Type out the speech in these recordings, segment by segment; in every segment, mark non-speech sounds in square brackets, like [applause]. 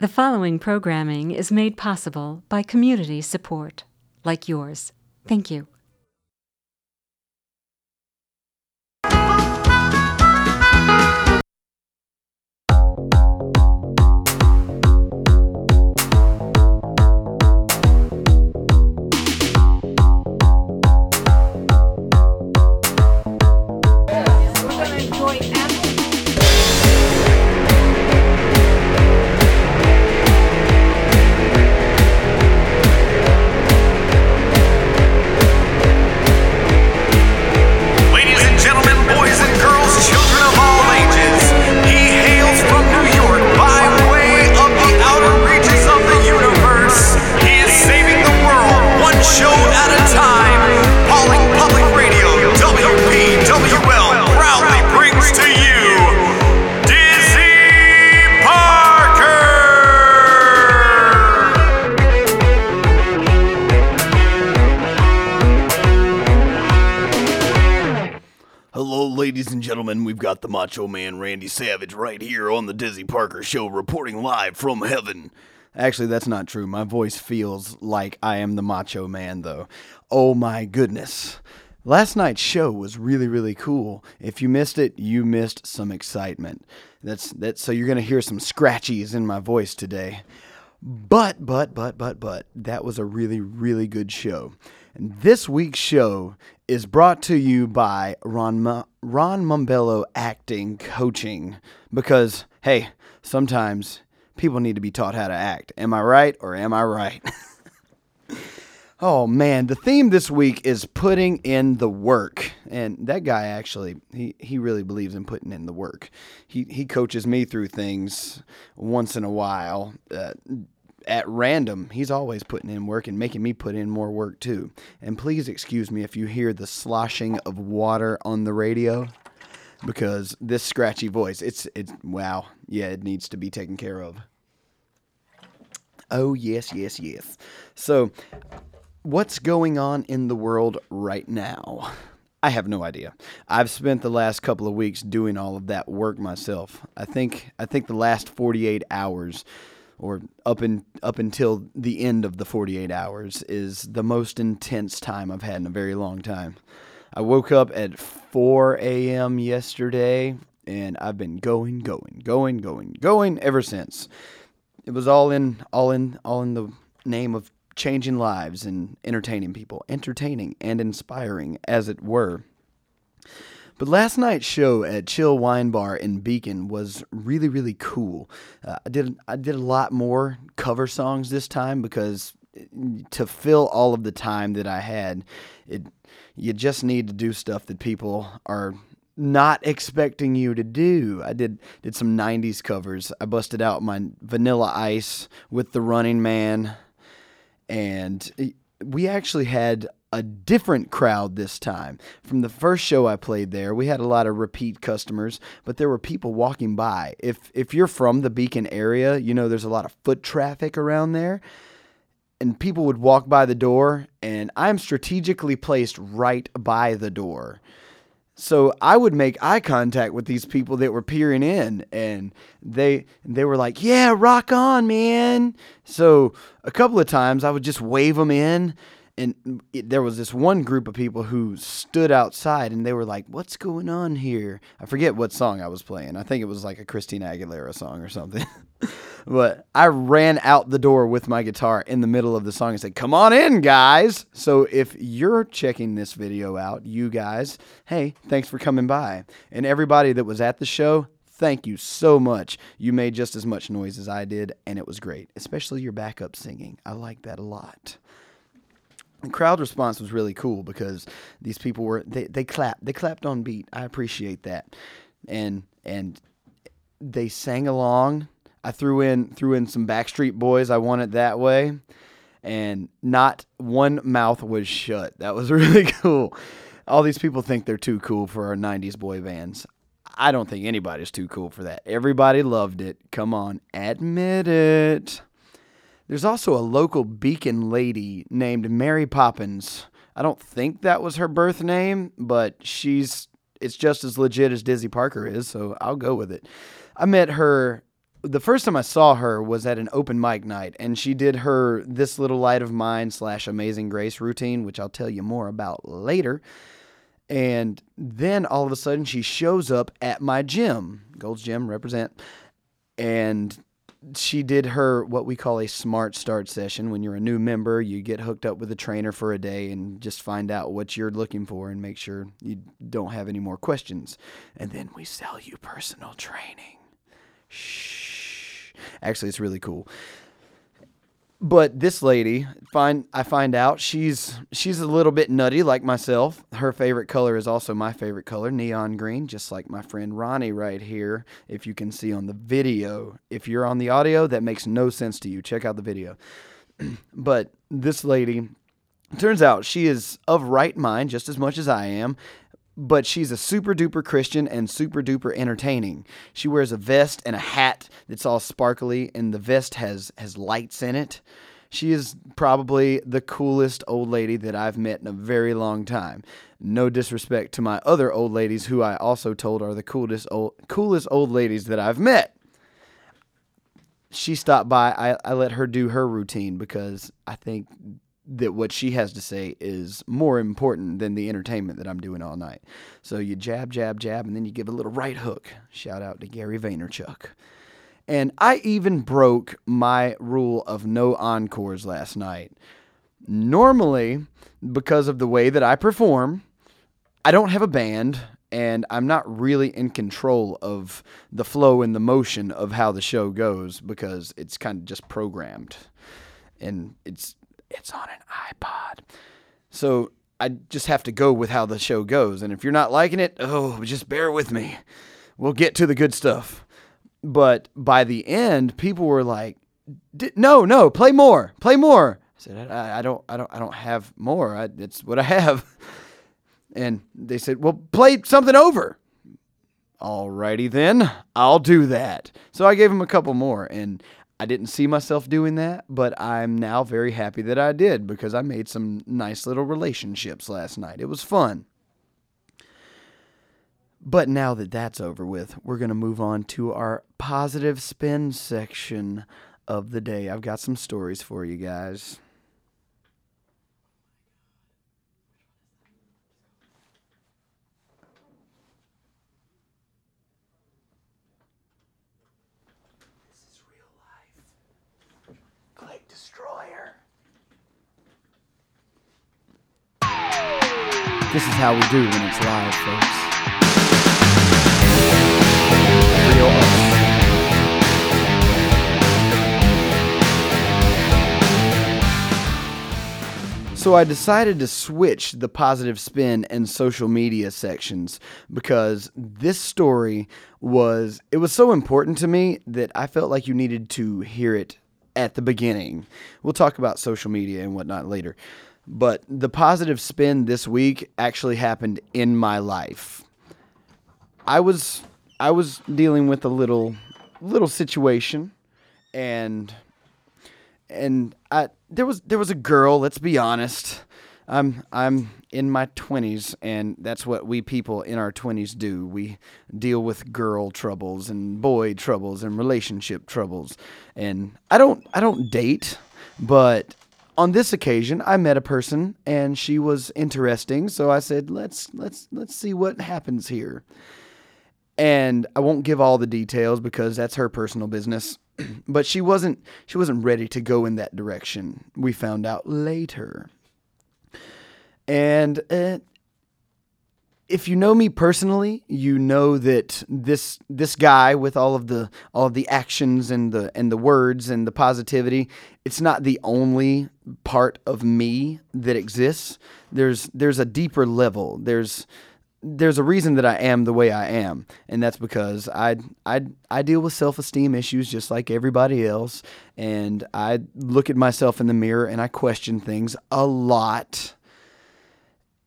The following programming is made possible by community support, like yours. Thank you. We've got the Macho Man Randy Savage right here on the Dizzy Parker Show, reporting live from heaven. Actually, that's not true. My voice feels like I am the Macho Man, though. Oh my goodness. Last night's show was really, really cool. If you missed it, you missed some excitement. That's that. So you're gonna hear some scratchies in my voice today. But, but, but, but, but, that was a really, really good show. And this week's show is brought to you by Ron, Ma- Ron Mumbello Acting Coaching. Because, hey, sometimes people need to be taught how to act. Am I right or am I right? [laughs] Oh man, the theme this week is putting in the work. And that guy actually, he, he really believes in putting in the work. He, he coaches me through things once in a while. Uh, at random, he's always putting in work and making me put in more work too. And please excuse me if you hear the sloshing of water on the radio because this scratchy voice, it's it's wow. Yeah, it needs to be taken care of. Oh, yes, yes, yes. So, what's going on in the world right now? I have no idea. I've spent the last couple of weeks doing all of that work myself. I think I think the last 48 hours or up in up until the end of the 48 hours is the most intense time I've had in a very long time. I woke up at 4 a.m. yesterday and I've been going, going, going, going, going ever since. It was all in all in all in the name of changing lives and entertaining people, entertaining and inspiring as it were. But last night's show at Chill Wine Bar in Beacon was really, really cool. Uh, I did I did a lot more cover songs this time because to fill all of the time that I had, it you just need to do stuff that people are not expecting you to do. I did did some 90s covers. I busted out my Vanilla Ice with the Running Man and we actually had a different crowd this time. From the first show I played there, we had a lot of repeat customers, but there were people walking by. If if you're from the Beacon area, you know there's a lot of foot traffic around there. And people would walk by the door, and I'm strategically placed right by the door. So I would make eye contact with these people that were peering in, and they they were like, "Yeah, rock on, man." So a couple of times I would just wave them in, and it, there was this one group of people who stood outside, and they were like, "What's going on here?" I forget what song I was playing. I think it was like a Christina Aguilera song or something. [laughs] but I ran out the door with my guitar in the middle of the song and said, Come on in, guys. So if you're checking this video out, you guys, hey, thanks for coming by. And everybody that was at the show, thank you so much. You made just as much noise as I did, and it was great, especially your backup singing. I like that a lot. The crowd response was really cool because these people were they, they clapped they clapped on beat. I appreciate that, and and they sang along. I threw in threw in some Backstreet Boys. I want it that way, and not one mouth was shut. That was [laughs] really cool. All these people think they're too cool for our '90s boy bands. I don't think anybody's too cool for that. Everybody loved it. Come on, admit it. There's also a local Beacon lady named Mary Poppins. I don't think that was her birth name, but she's it's just as legit as Dizzy Parker is, so I'll go with it. I met her the first time I saw her was at an open mic night, and she did her "This Little Light of Mine" slash Amazing Grace routine, which I'll tell you more about later. And then all of a sudden, she shows up at my gym, Gold's Gym, represent, and she did her what we call a smart start session. When you're a new member, you get hooked up with a trainer for a day and just find out what you're looking for and make sure you don't have any more questions. And then we sell you personal training. Shh. Actually, it's really cool. But this lady, find I find out she's she's a little bit nutty like myself. Her favorite color is also my favorite color, neon green, just like my friend Ronnie right here. If you can see on the video, if you're on the audio, that makes no sense to you. Check out the video. [clears throat] but this lady, turns out she is of right mind just as much as I am, but she's a super duper Christian and super duper entertaining. She wears a vest and a hat that's all sparkly, and the vest has has lights in it. She is probably the coolest old lady that I've met in a very long time. No disrespect to my other old ladies, who I also told are the coolest old coolest old ladies that I've met. She stopped by. I, I let her do her routine because I think that what she has to say is more important than the entertainment that I'm doing all night. So you jab, jab, jab, and then you give a little right hook. Shout out to Gary Vaynerchuk. And I even broke my rule of no encores last night. Normally, because of the way that I perform, I don't have a band and I'm not really in control of the flow and the motion of how the show goes because it's kind of just programmed. And it's it's on an iPod. So I just have to go with how the show goes. And if you're not liking it, oh, just bear with me. We'll get to the good stuff. But by the end, people were like, "No, no, play more, play more." I said, "I, I don't, I don't, I don't have more. I, it's what I have." [laughs] And they said, "Well, play something over." Alrighty then, I'll do that. So I gave him a couple more, and I didn't see myself doing that, but I'm now very happy that I did because I made some nice little relationships last night. It was fun. But now that that's over with, we're going to move on to our positive spin section of the day. I've got some stories for you guys. This is how we do when it's live, folks. Real. So I decided to switch the positive spin and social media sections because this story was it was so important to me that I felt like you needed to hear it at the beginning. We'll talk about social media and whatnot later. But the positive spin this week actually happened in my life. I was I was dealing with a little little situation and and I there was there was a girl, let's be honest. I'm I'm in my 20s and that's what we people in our 20s do. We deal with girl troubles and boy troubles and relationship troubles. And I don't I don't date, but on this occasion I met a person and she was interesting, so I said, "Let's let's let's see what happens here." And I won't give all the details because that's her personal business. [clears throat] but she wasn't she wasn't ready to go in that direction. We found out later. And if you know me personally, you know that this this guy with all of the all of the actions and the and the words and the positivity, it's not the only part of me that exists. There's there's a deeper level. There's there's a reason that I am the way I am, and that's because I I I deal with self-esteem issues just like everybody else, and I look at myself in the mirror and I question things a lot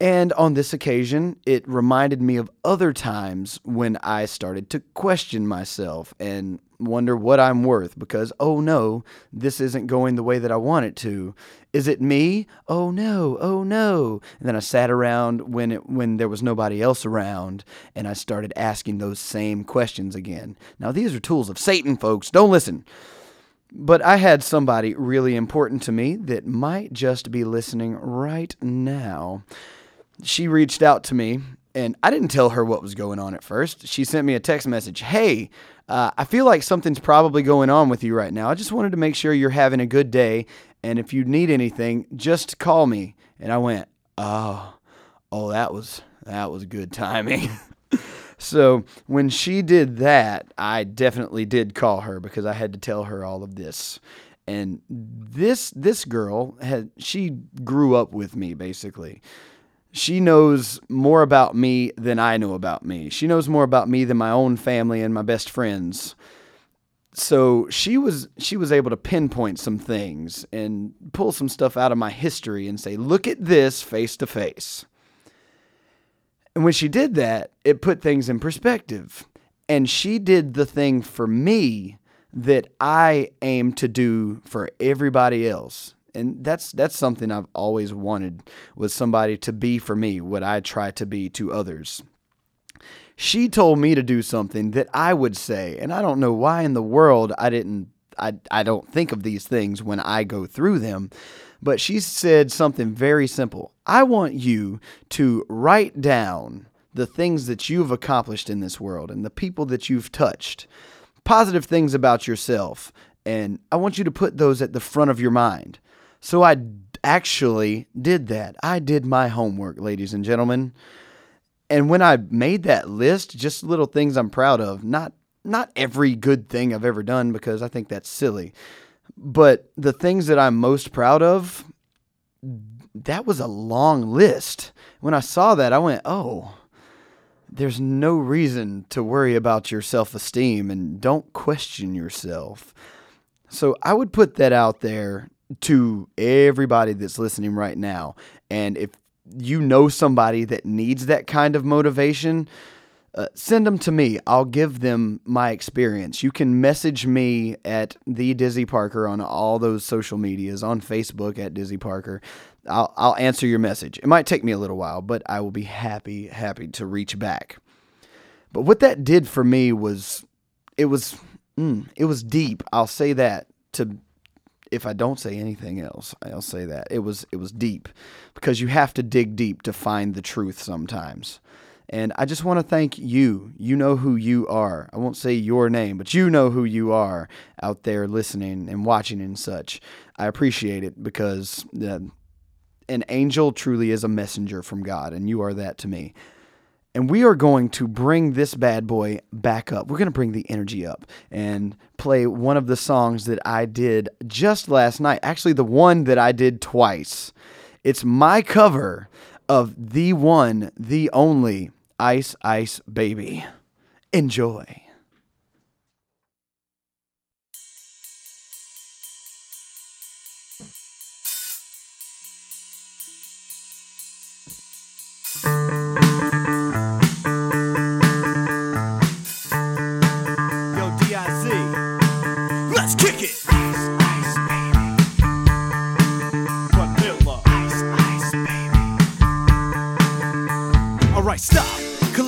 And on this occasion, it reminded me of other times when I started to question myself and wonder what I'm worth because, oh no, this isn't going the way that I want it to. Is it me? Oh no, oh no. And then I sat around when it, when there was nobody else around and I started asking those same questions again. Now these are tools of Satan, folks. Don't listen. But I had somebody really important to me that might just be listening right now she reached out to me and I didn't tell her what was going on at first. She sent me a text message Hey, uh, I feel like something's probably going on with you right now. I just wanted to make sure you're having a good day. And if you need anything, just call me. And I went, Oh, oh, that was that was good timing. [laughs] so when she did that, I definitely did call her because I had to tell her all of this. And this this girl had she grew up with me basically she knows more about me than I know about me. She knows more about me than my own family and my best friends. So she was she was able to pinpoint some things and pull some stuff out of my history and say, "Look at this face to face." And when she did that, it put things in perspective. And she did the thing for me that I aim to do for everybody else and that's that's something I've always wanted was somebody to be for me what I try to be to others. She told me to do something that I would say, and I don't know why in the world I didn't I I don't think of these things when I go through them. But she said something very simple. I want you to write down the things that you've accomplished in this world and the people that you've touched. Positive things about yourself. And I want you to put those at the front of your mind. So I actually did that. I did my homework, ladies and gentlemen. And when I made that list, just little things I'm proud of, not not every good thing I've ever done because I think that's silly. But the things that I'm most proud of, that was a long list. When I saw that, I went, "Oh, there's no reason to worry about your self-esteem and don't question yourself." So I would put that out there to everybody that's listening right now. And if you know somebody that needs that kind of motivation, uh, send them to me. I'll give them my experience. You can message me at the Dizzy Parker on all those social medias, on Facebook at Dizzy Parker. I'll, I'll answer your message. It might take me a little while, but I will be happy, happy to reach back. But what that did for me was, it was, mm, it was deep. I'll say that to if I don't say anything else, I'll say that it was it was deep because you have to dig deep to find the truth sometimes. And I just want to thank you. You know who you are. I won't say your name, but you know who you are out there listening and watching and such. I appreciate it because uh, an angel truly is a messenger from God, and you are that to me. And we are going to bring this bad boy back up. We're going to bring the energy up and play one of the songs that I did just last night. Actually, the one that I did twice. It's my cover of the one, the only Ice Ice Baby. Enjoy.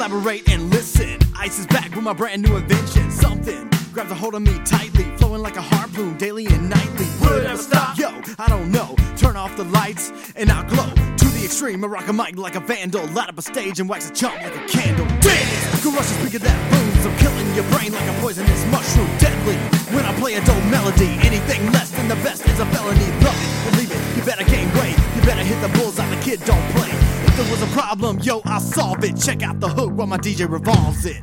Collaborate and listen. Ice is back with my brand new invention. Something grabs a hold of me tightly, flowing like a harpoon daily and nightly. Will it ever stop? Yo, I don't know. Turn off the lights and I'll glow to the extreme. I rock a mic like a vandal, light up a stage and wax a chump like a candle. Dance, go rush a speaker that booms. I'm killing your brain like a poisonous mushroom, deadly. When I play a dope melody, anything less than the best is a felony. Love it, believe it. You better gain weight. You better hit the bullseye. The kid don't play. If there was a problem, yo, I'll solve it. Check out the hook while my DJ revolves it.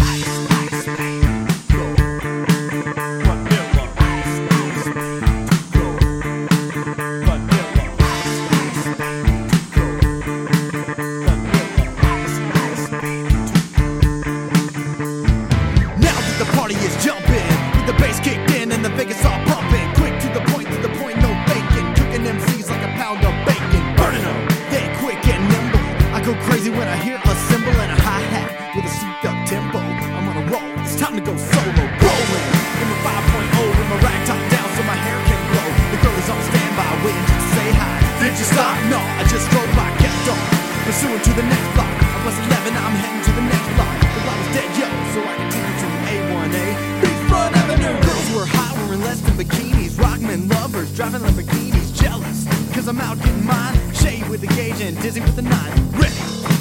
To the next block. I was 11, I'm heading to the next block. The block was dead, yo, so I continued to A1A. Beachfront Avenue. Girls were hot, wearing less than bikinis. Rockmen lovers, driving Lamborghinis. Jealous, cause I'm out getting mine. Shade with the gauge and dizzy with the nine. Ready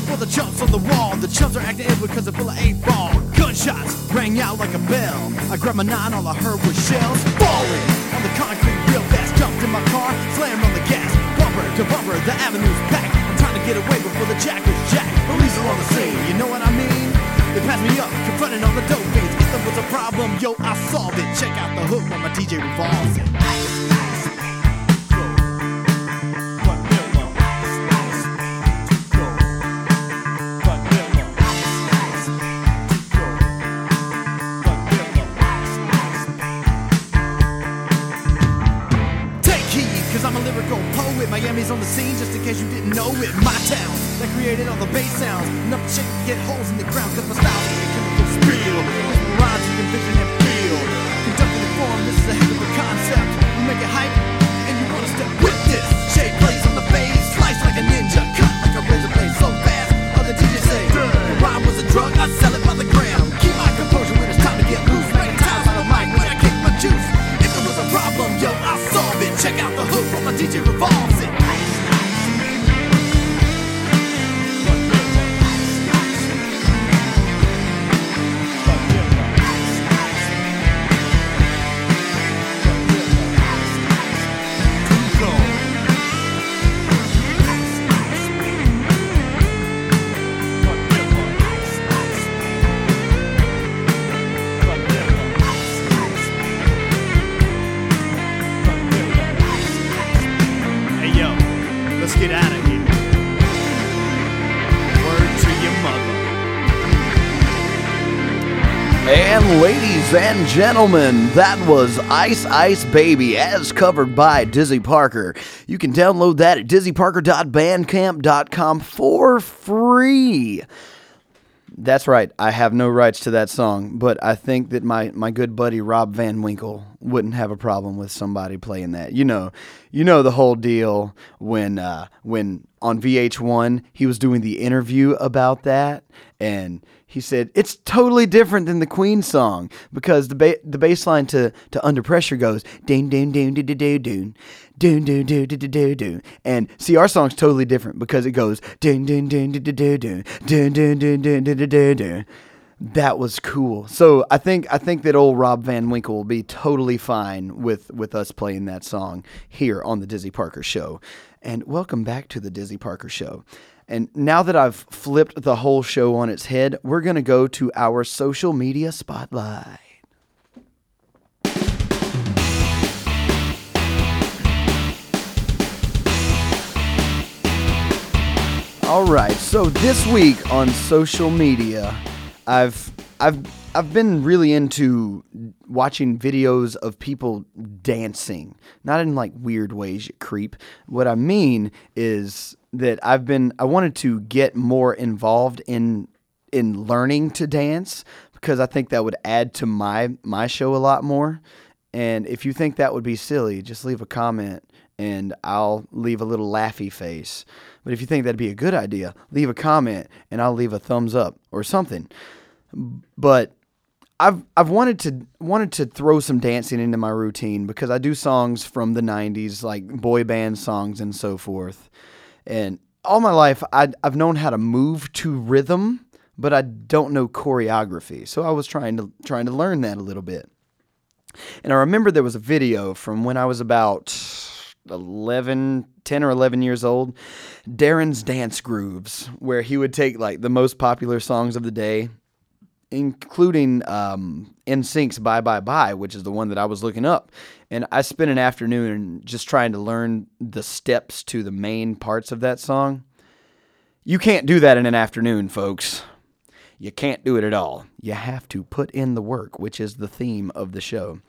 for the chumps on the wall. The chumps are acting ill because they're full of eight ball. Gunshots rang out like a bell. I grabbed my nine, all I heard was shells falling on the concrete real fast. Jumped in my car, slammed on the gas. Bumper to bumper, the avenue's packed. Get away before the jack jackals jack. Police are on the scene, you know what I mean? They passed me up, confronting all the dope fiends. If there was a problem, yo, I solved it. Check out the hook when my DJ revolves. Poet. Miami's on the scene, just in case you didn't know it. My town that created all the bass sounds. Enough to shake and get holes in the ground, cause my style's a chemical. With rhymes you can ladies and gentlemen, that was Ice Ice Baby as covered by Dizzy Parker. You can download that at dizzyparker.bandcamp.com for free. That's right. I have no rights to that song, but I think that my, my good buddy Rob Van Winkle wouldn't have a problem with somebody playing that. You know, you know the whole deal when uh, when on VH1 he was doing the interview about that, and he said it's totally different than the Queen song because the ba- the bass line to to Under Pressure goes doon doon doon doon doon doon doon doon doon doon doon doon and see our song's totally different because it goes doon doon doon doon doon doon doon doon doon doon doon doon doon that was cool. So I think I think that old Rob Van Winkle will be totally fine with with us playing that song here on the Dizzy Parker Show. And welcome back to the Dizzy Parker Show. And now that I've flipped the whole show on its head, we're going to go to our social media spotlight. All right, so this week on social media, I've I've I've been really into watching videos of people dancing, not in like weird ways, you creep. What I mean is that I've been I wanted to get more involved in in learning to dance because I think that would add to my my show a lot more. And if you think that would be silly, just leave a comment and I'll leave a little laughy face. But if you think that'd be a good idea, leave a comment and I'll leave a thumbs up or something. But I've I've wanted to wanted to throw some dancing into my routine because I do songs from the 90s like boy band songs and so forth. And all my life I I've known how to move to rhythm, but I don't know choreography. So I was trying to trying to learn that a little bit. And I remember there was a video from when I was about 11, 10 or 11 years old, Darrin's Dance Grooves, where he would take like the most popular songs of the day, including um, NSYNC's Bye Bye Bye, which is the one that I was looking up. And I spent an afternoon just trying to learn the steps to the main parts of that song. You can't do that in an afternoon, folks. You can't do it at all. You have to put in the work, which is the theme of the show.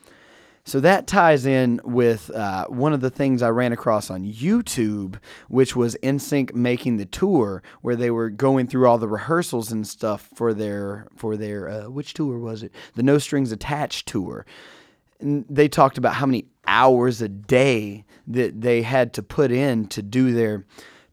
So that ties in with uh, one of the things I ran across on YouTube, which was NSYNC making the tour, where they were going through all the rehearsals and stuff for their for their uh, which tour was it? The No Strings Attached tour. And they talked about how many hours a day that they had to put in to do their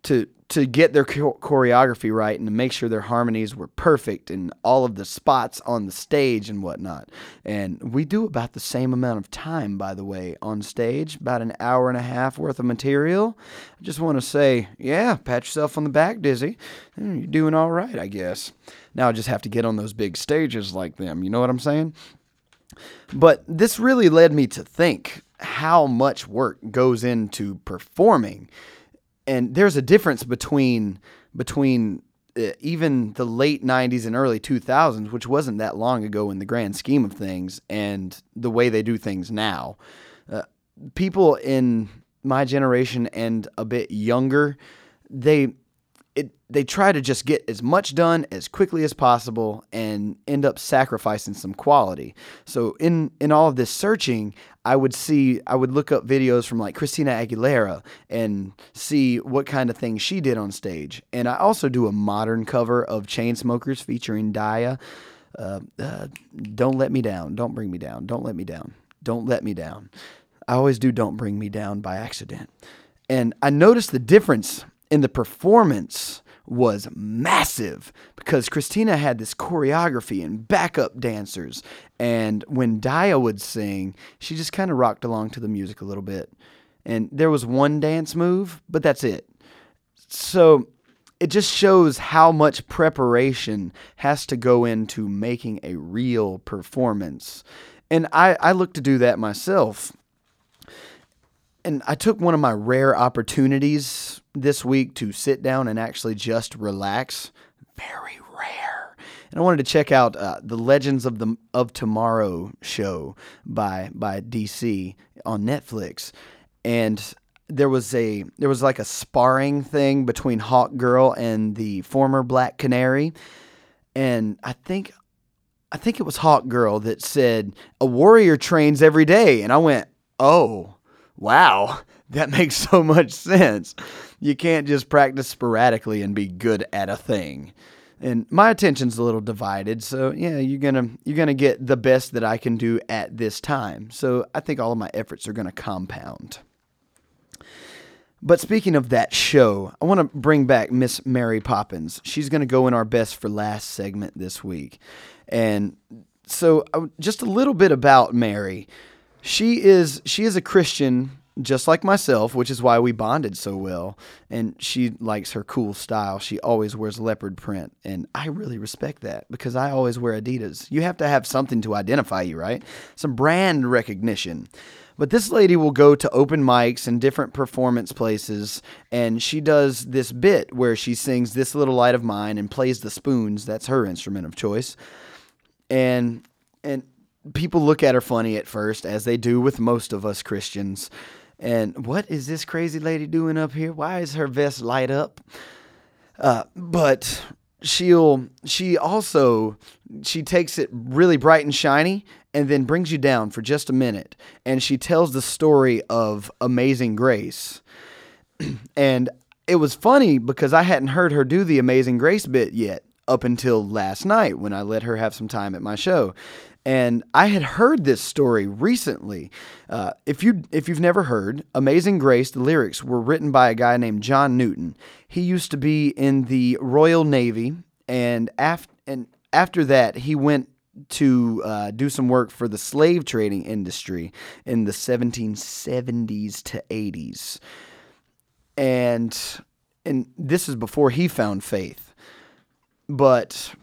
to to get their choreography right and to make sure their harmonies were perfect and all of the spots on the stage and whatnot. And we do about the same amount of time, by the way, on stage, about an hour and a half worth of material. I just want to say, yeah, pat yourself on the back, Dizzy. Hmm, You're doing all right, I guess. Now I just have to get on those big stages like them. You know what I'm saying? But this really led me to think how much work goes into performing. And there's a difference between between uh, even the late 90s and early 2000s, which wasn't that long ago in the grand scheme of things, and the way they do things now. Uh, people in my generation and a bit younger, they they try to just get as much done as quickly as possible and end up sacrificing some quality. So in in all of this searching, I would see I would look up videos from like Christina Aguilera and see what kind of things she did on stage. And I also do a modern cover of Chainsmokers featuring Daya. Uh, uh, don't let me down. Don't bring me down. Don't let me down. Don't let me down. I always do don't bring me down by accident. And I noticed the difference in the performance was massive because Christina had this choreography and backup dancers. And when Daya would sing, she just kind of rocked along to the music a little bit. And there was one dance move, but that's it. So it just shows how much preparation has to go into making a real performance. And I, I look to do that myself and I took one of my rare opportunities this week to sit down and actually just relax. Very rare. And I wanted to check out uh, the Legends of the of Tomorrow show by by DC on Netflix, and there was a there was like a sparring thing between Hawk Girl and the former Black Canary, and I think I think it was Hawk Girl that said a warrior trains every day, and I went, oh wow, that [laughs] makes so much sense. You can't just practice sporadically and be good at a thing. And my attention's a little divided, so yeah, you're gonna you're gonna get the best that I can do at this time. So I think all of my efforts are gonna compound. But speaking of that show, I want to bring back Miss Mary Poppins. She's going to go in our best for last segment this week. And so just a little bit about Mary. She is she is a Christian just like myself, which is why we bonded so well. And she likes her cool style. She always wears leopard print, and I really respect that because I always wear Adidas. You have to have something to identify you, right? Some brand recognition. But this lady will go to open mics and different performance places, and she does this bit where she sings This Little Light of Mine and plays the spoons. That's her instrument of choice. And and people look at her funny at first, as they do with most of us Christians. And what is this crazy lady doing up here? Why is her vest light up? Uh, but she'll she also she takes it really bright and shiny and then brings you down for just a minute and she tells the story of amazing grace [clears throat] and it was funny because i hadn't heard her do the amazing grace bit yet up until last night when i let her have some time at my show and I had heard this story recently. Uh, if you if you've never heard, "Amazing Grace," the lyrics were written by a guy named John Newton. He used to be in the Royal Navy, and after and after that, he went to uh, do some work for the slave trading industry in the 1770s to 80s, and and this is before he found faith, but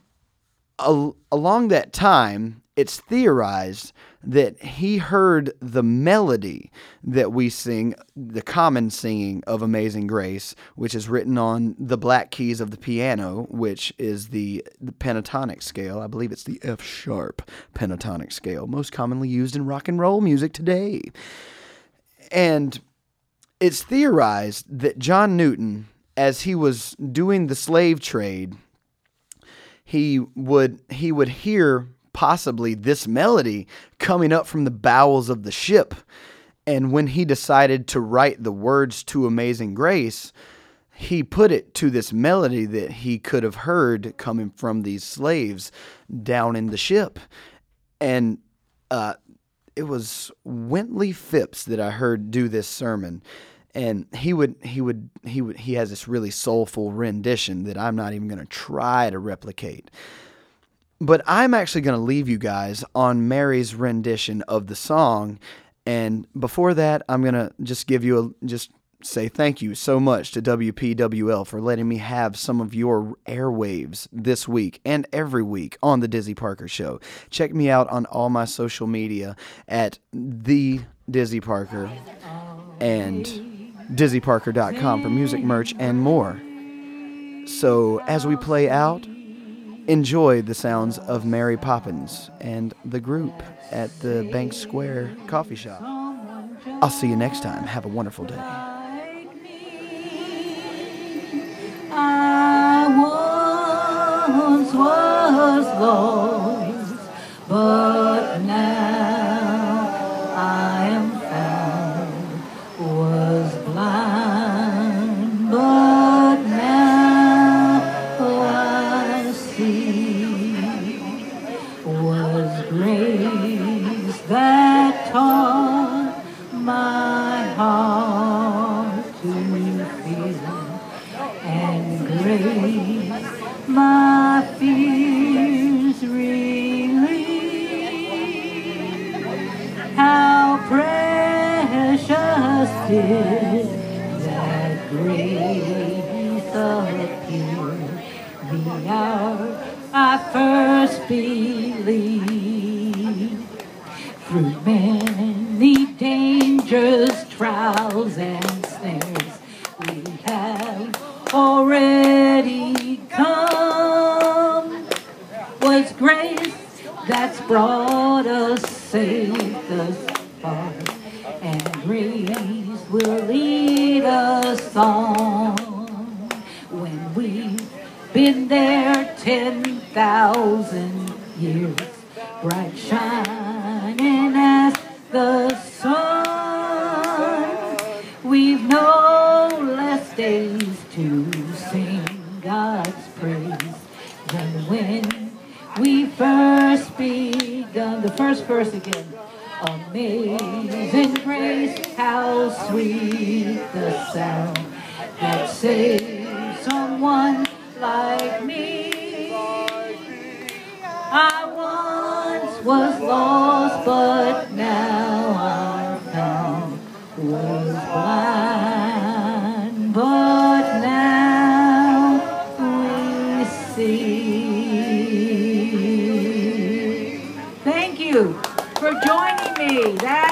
al- along that time, it's theorized that he heard the melody that we sing, the common singing of Amazing Grace, which is written on the black keys of the piano, which is the, the pentatonic scale. I believe it's the F sharp pentatonic scale, most commonly used in rock and roll music today. And it's theorized that John Newton, as he was doing the slave trade, he would he would hear possibly this melody coming up from the bowels of the ship. And when he decided to write the words to Amazing Grace, he put it to this melody that he could have heard coming from these slaves down in the ship. And uh, it was Wintley Phipps that I heard do this sermon. And he would he would he would he has this really soulful rendition that I'm not even going to try to replicate. But I'm actually going to leave you guys on Mary's rendition of the song and before that, I'm going to just give you a just say thank you so much to WPWL for letting me have some of your airwaves this week and every week on the Dizzy Parker Show. Check me out on all my social media at the Dizzy Parker and dizzyparker.com for music merch and more. So as we play out, enjoy the sounds of Mary Poppins and the group at the Bank Square coffee shop. I'll see you next time. Have a wonderful day. I once was lost, but now How precious did that grace appear the hour I first believed through many The first verse again. Amazing grace, how sweet the sound that saves someone like me. I once was lost, but now I'm found. Was blind, see. Thank